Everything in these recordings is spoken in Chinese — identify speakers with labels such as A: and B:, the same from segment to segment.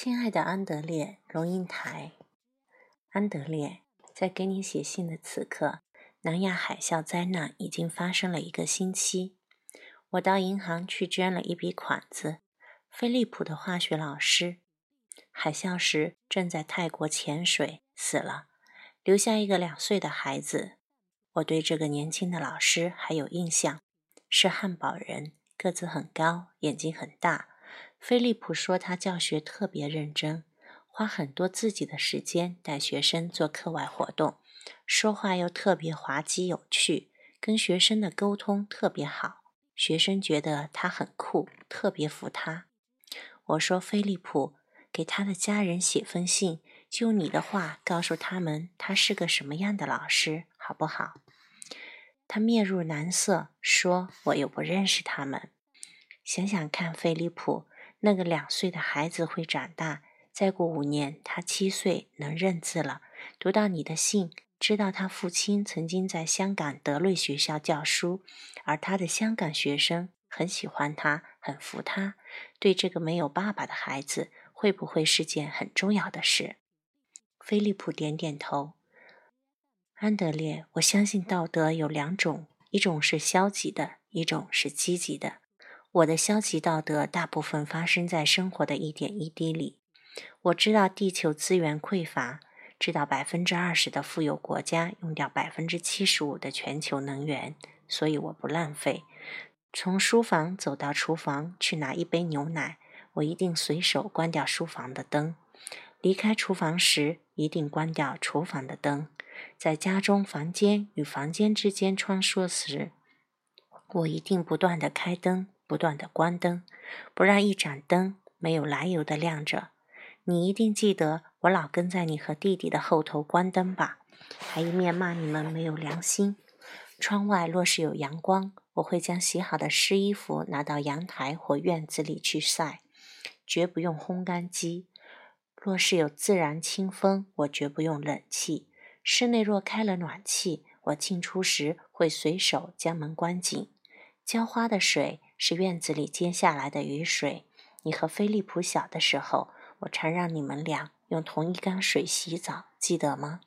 A: 亲爱的安德烈，龙应台，安德烈，在给你写信的此刻，南亚海啸灾难已经发生了一个星期。我到银行去捐了一笔款子。飞利浦的化学老师，海啸时正在泰国潜水，死了，留下一个两岁的孩子。我对这个年轻的老师还有印象，是汉堡人，个子很高，眼睛很大。菲利普说他教学特别认真，花很多自己的时间带学生做课外活动，说话又特别滑稽有趣，跟学生的沟通特别好，学生觉得他很酷，特别服他。我说菲利普，给他的家人写封信，就你的话告诉他们他是个什么样的老师，好不好？他面入难色，说：“我又不认识他们。”想想看，菲利普，那个两岁的孩子会长大，再过五年，他七岁，能认字了。读到你的信，知道他父亲曾经在香港德瑞学校教书，而他的香港学生很喜欢他，很服他。对这个没有爸爸的孩子，会不会是件很重要的事？菲利普点点头。安德烈，我相信道德有两种，一种是消极的，一种是积极的。我的消极道德大部分发生在生活的一点一滴里。我知道地球资源匮乏，知道百分之二十的富有国家用掉百分之七十五的全球能源，所以我不浪费。从书房走到厨房去拿一杯牛奶，我一定随手关掉书房的灯。离开厨房时，一定关掉厨房的灯。在家中房间与房间之间穿梭时，我一定不断的开灯，不断的关灯，不让一盏灯没有来由的亮着。你一定记得，我老跟在你和弟弟的后头关灯吧，还一面骂你们没有良心。窗外若是有阳光，我会将洗好的湿衣服拿到阳台或院子里去晒，绝不用烘干机。若是有自然清风，我绝不用冷气。室内若开了暖气，我进出时会随手将门关紧。浇花的水是院子里接下来的雨水。你和菲利普小的时候，我常让你们俩用同一缸水洗澡，记得吗？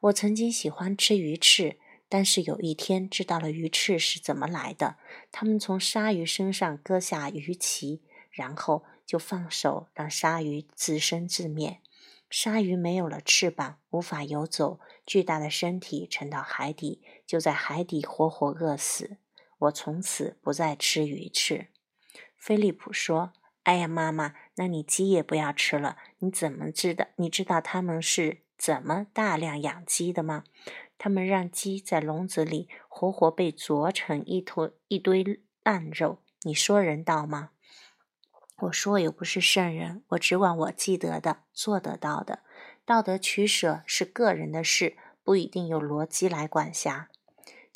A: 我曾经喜欢吃鱼翅，但是有一天知道了鱼翅是怎么来的。他们从鲨鱼身上割下鱼鳍，然后就放手让鲨鱼自生自灭。鲨鱼没有了翅膀，无法游走，巨大的身体沉到海底，就在海底活活饿死。我从此不再吃鱼翅。菲利普说：“哎呀，妈妈，那你鸡也不要吃了。你怎么知道？你知道他们是怎么大量养鸡的吗？他们让鸡在笼子里活活被啄成一坨一堆烂肉。你说人道吗？”我说我又不是圣人，我只管我记得的、做得到的。道德取舍是个人的事，不一定由逻辑来管辖。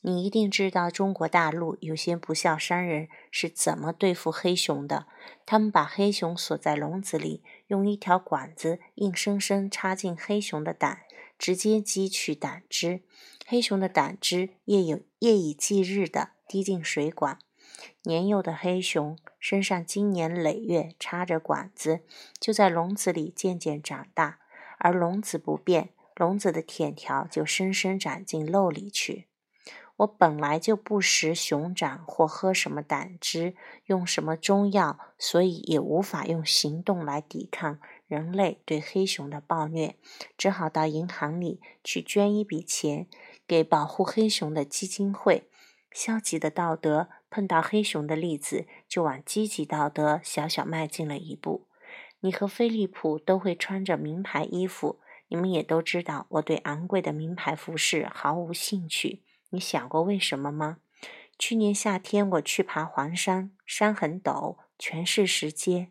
A: 你一定知道中国大陆有些不孝商人是怎么对付黑熊的。他们把黑熊锁在笼子里，用一条管子硬生生插进黑熊的胆，直接汲取胆汁。黑熊的胆汁夜有夜以继日地滴进水管。年幼的黑熊身上经年累月插着管子，就在笼子里渐渐长大。而笼子不变，笼子的铁条就深深长进肉里去。我本来就不食熊掌或喝什么胆汁，用什么中药，所以也无法用行动来抵抗人类对黑熊的暴虐，只好到银行里去捐一笔钱给保护黑熊的基金会。消极的道德碰到黑熊的例子，就往积极道德小小迈进了一步。你和菲利普都会穿着名牌衣服，你们也都知道我对昂贵的名牌服饰毫无兴趣。你想过为什么吗？去年夏天我去爬黄山，山很陡，全是石阶，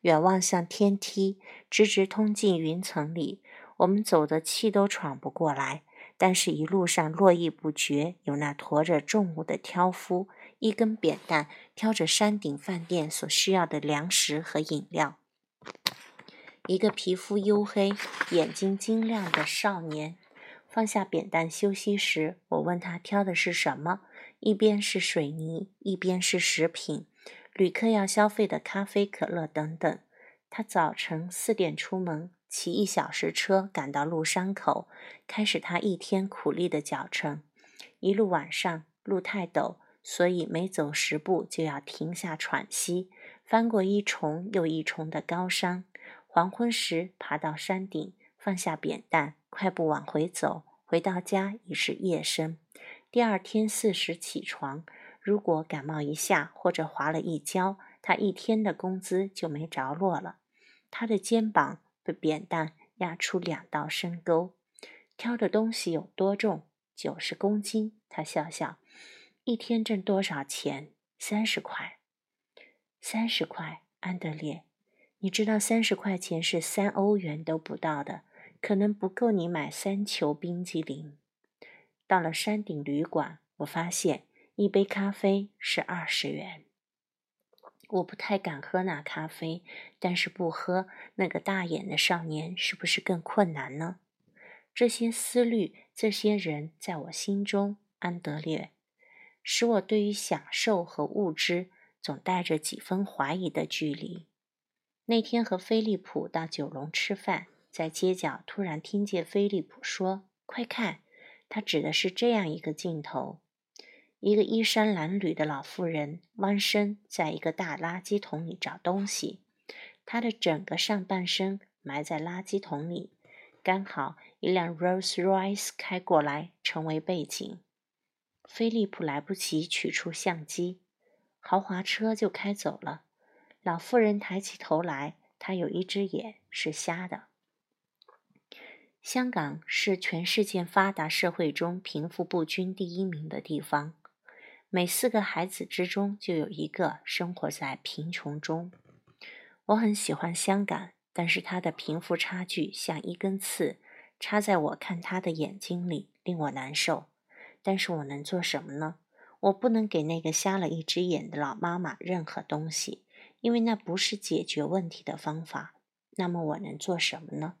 A: 远望像天梯，直直通进云层里，我们走的气都喘不过来。但是，一路上络绎不绝，有那驮着重物的挑夫，一根扁担挑着山顶饭店所需要的粮食和饮料。一个皮肤黝黑、眼睛晶亮的少年放下扁担休息时，我问他挑的是什么。一边是水泥，一边是食品，旅客要消费的咖啡、可乐等等。他早晨四点出门，骑一小时车赶到鹿山口，开始他一天苦力的脚程。一路晚上，路太陡，所以每走十步就要停下喘息，翻过一重又一重的高山。黄昏时，爬到山顶，放下扁担，快步往回走。回到家已是夜深。第二天四时起床，如果感冒一下或者滑了一跤，他一天的工资就没着落了。他的肩膀被扁担压出两道深沟。挑的东西有多重？九十公斤。他笑笑。一天挣多少钱？三十块。三十块，安德烈，你知道三十块钱是三欧元都不到的，可能不够你买三球冰激凌。到了山顶旅馆，我发现一杯咖啡是二十元。我不太敢喝那咖啡，但是不喝，那个大眼的少年是不是更困难呢？这些思虑，这些人，在我心中，安德烈，使我对于享受和物质总带着几分怀疑的距离。那天和菲利普到九龙吃饭，在街角突然听见菲利普说：“快看！”他指的是这样一个镜头：一个衣衫褴褛的老妇人弯身在一个大垃圾桶里找东西，她的整个上半身埋在垃圾桶里，刚好一辆 Rolls Royce 开过来，成为背景。菲利普来不及取出相机，豪华车就开走了。老妇人抬起头来，她有一只眼是瞎的。香港是全世界发达社会中贫富不均第一名的地方，每四个孩子之中就有一个生活在贫穷中。我很喜欢香港，但是它的贫富差距像一根刺插在我看他的眼睛里，令我难受。但是我能做什么呢？我不能给那个瞎了一只眼的老妈妈任何东西，因为那不是解决问题的方法。那么我能做什么呢？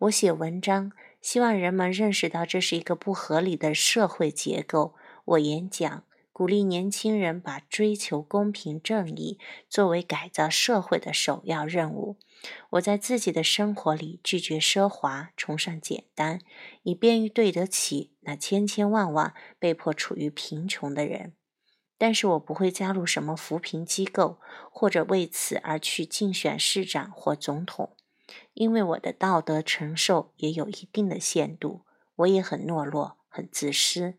A: 我写文章，希望人们认识到这是一个不合理的社会结构。我演讲，鼓励年轻人把追求公平正义作为改造社会的首要任务。我在自己的生活里拒绝奢华，崇尚简单，以便于对得起那千千万万被迫处于贫穷的人。但是我不会加入什么扶贫机构，或者为此而去竞选市长或总统。因为我的道德承受也有一定的限度，我也很懦弱，很自私。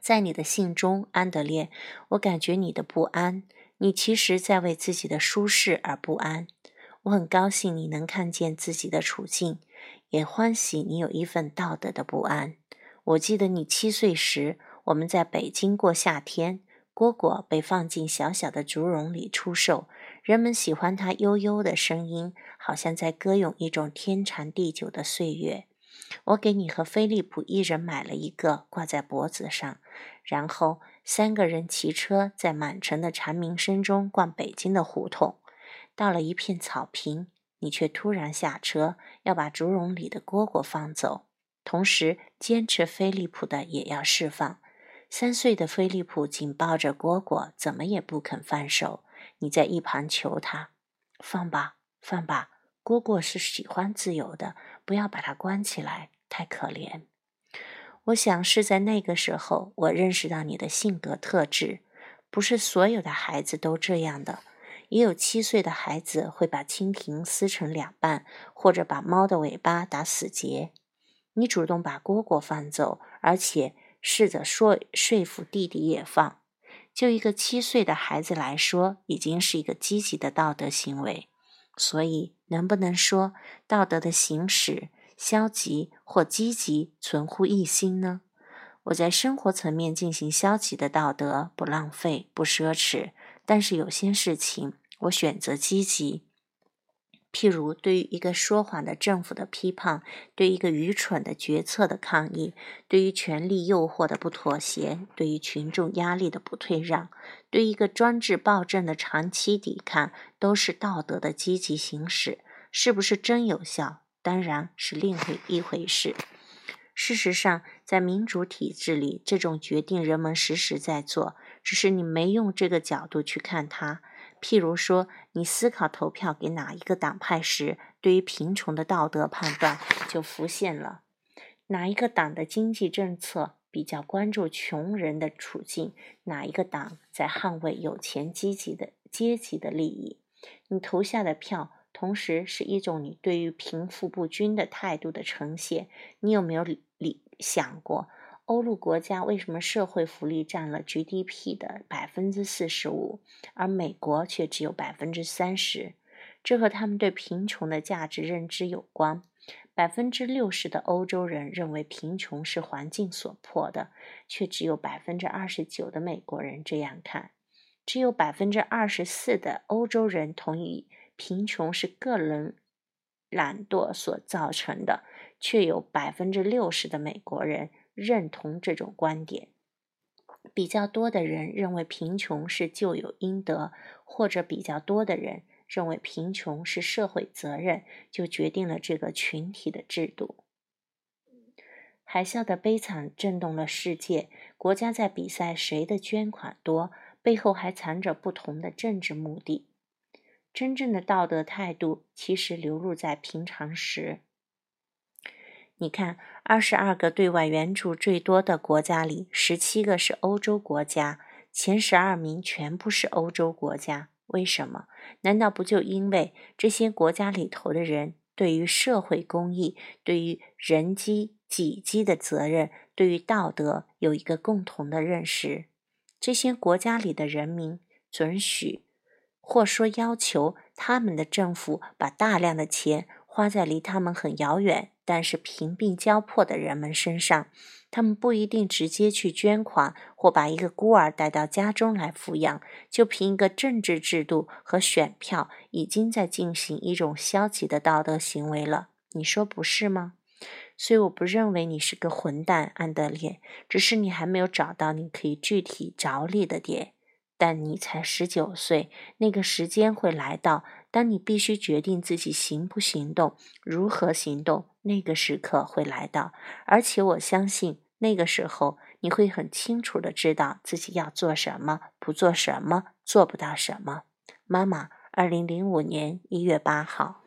A: 在你的信中，安德烈，我感觉你的不安。你其实在为自己的舒适而不安。我很高兴你能看见自己的处境，也欢喜你有一份道德的不安。我记得你七岁时，我们在北京过夏天，蝈蝈被放进小小的竹笼里出售。人们喜欢它悠悠的声音，好像在歌咏一种天长地久的岁月。我给你和菲利普一人买了一个，挂在脖子上。然后三个人骑车在满城的蝉鸣声中逛北京的胡同。到了一片草坪，你却突然下车，要把竹笼里的蝈蝈放走，同时坚持菲利普的也要释放。三岁的菲利普紧抱着蝈蝈，怎么也不肯放手。你在一旁求他放吧，放吧。蝈蝈是喜欢自由的，不要把它关起来，太可怜。我想是在那个时候，我认识到你的性格特质。不是所有的孩子都这样的，也有七岁的孩子会把蜻蜓撕成两半，或者把猫的尾巴打死结。你主动把蝈蝈放走，而且试着说说服弟弟也放。就一个七岁的孩子来说，已经是一个积极的道德行为。所以，能不能说道德的行使，消极或积极，存乎一心呢？我在生活层面进行消极的道德，不浪费，不奢侈；但是有些事情，我选择积极。譬如，对于一个说谎的政府的批判，对一个愚蠢的决策的抗议，对于权力诱惑的不妥协，对于群众压力的不退让，对一个专制暴政的长期抵抗，都是道德的积极行使。是不是真有效？当然是另回一回事。事实上，在民主体制里，这种决定人们时时在做，只是你没用这个角度去看它。譬如说，你思考投票给哪一个党派时，对于贫穷的道德判断就浮现了。哪一个党的经济政策比较关注穷人的处境？哪一个党在捍卫有钱阶级的阶级的利益？你投下的票，同时是一种你对于贫富不均的态度的呈现。你有没有理想过，欧陆国家为什么社会福利占了 GDP 的百分之四十五，而美国却只有百分之三十？这和他们对贫穷的价值认知有关。百分之六十的欧洲人认为贫穷是环境所迫的，却只有百分之二十九的美国人这样看。只有百分之二十四的欧洲人同意贫穷是个人懒惰所造成的，却有百分之六十的美国人认同这种观点。比较多的人认为贫穷是咎有应得，或者比较多的人。认为贫穷是社会责任，就决定了这个群体的制度。海啸的悲惨震动了世界，国家在比赛谁的捐款多，背后还藏着不同的政治目的。真正的道德态度其实流露在平常时。你看，二十二个对外援助最多的国家里，十七个是欧洲国家，前十二名全部是欧洲国家。为什么？难道不就因为这些国家里头的人对于社会公益、对于人机己机的责任、对于道德有一个共同的认识？这些国家里的人民准许，或说要求他们的政府把大量的钱花在离他们很遥远。但是贫病交迫的人们身上，他们不一定直接去捐款或把一个孤儿带到家中来抚养，就凭一个政治制度和选票，已经在进行一种消极的道德行为了。你说不是吗？所以我不认为你是个混蛋，安德烈，只是你还没有找到你可以具体着力的点。但你才十九岁，那个时间会来到，当你必须决定自己行不行动，如何行动。那个时刻会来到，而且我相信那个时候你会很清楚的知道自己要做什么，不做什么，做不到什么。妈妈，二零零五年一月八号。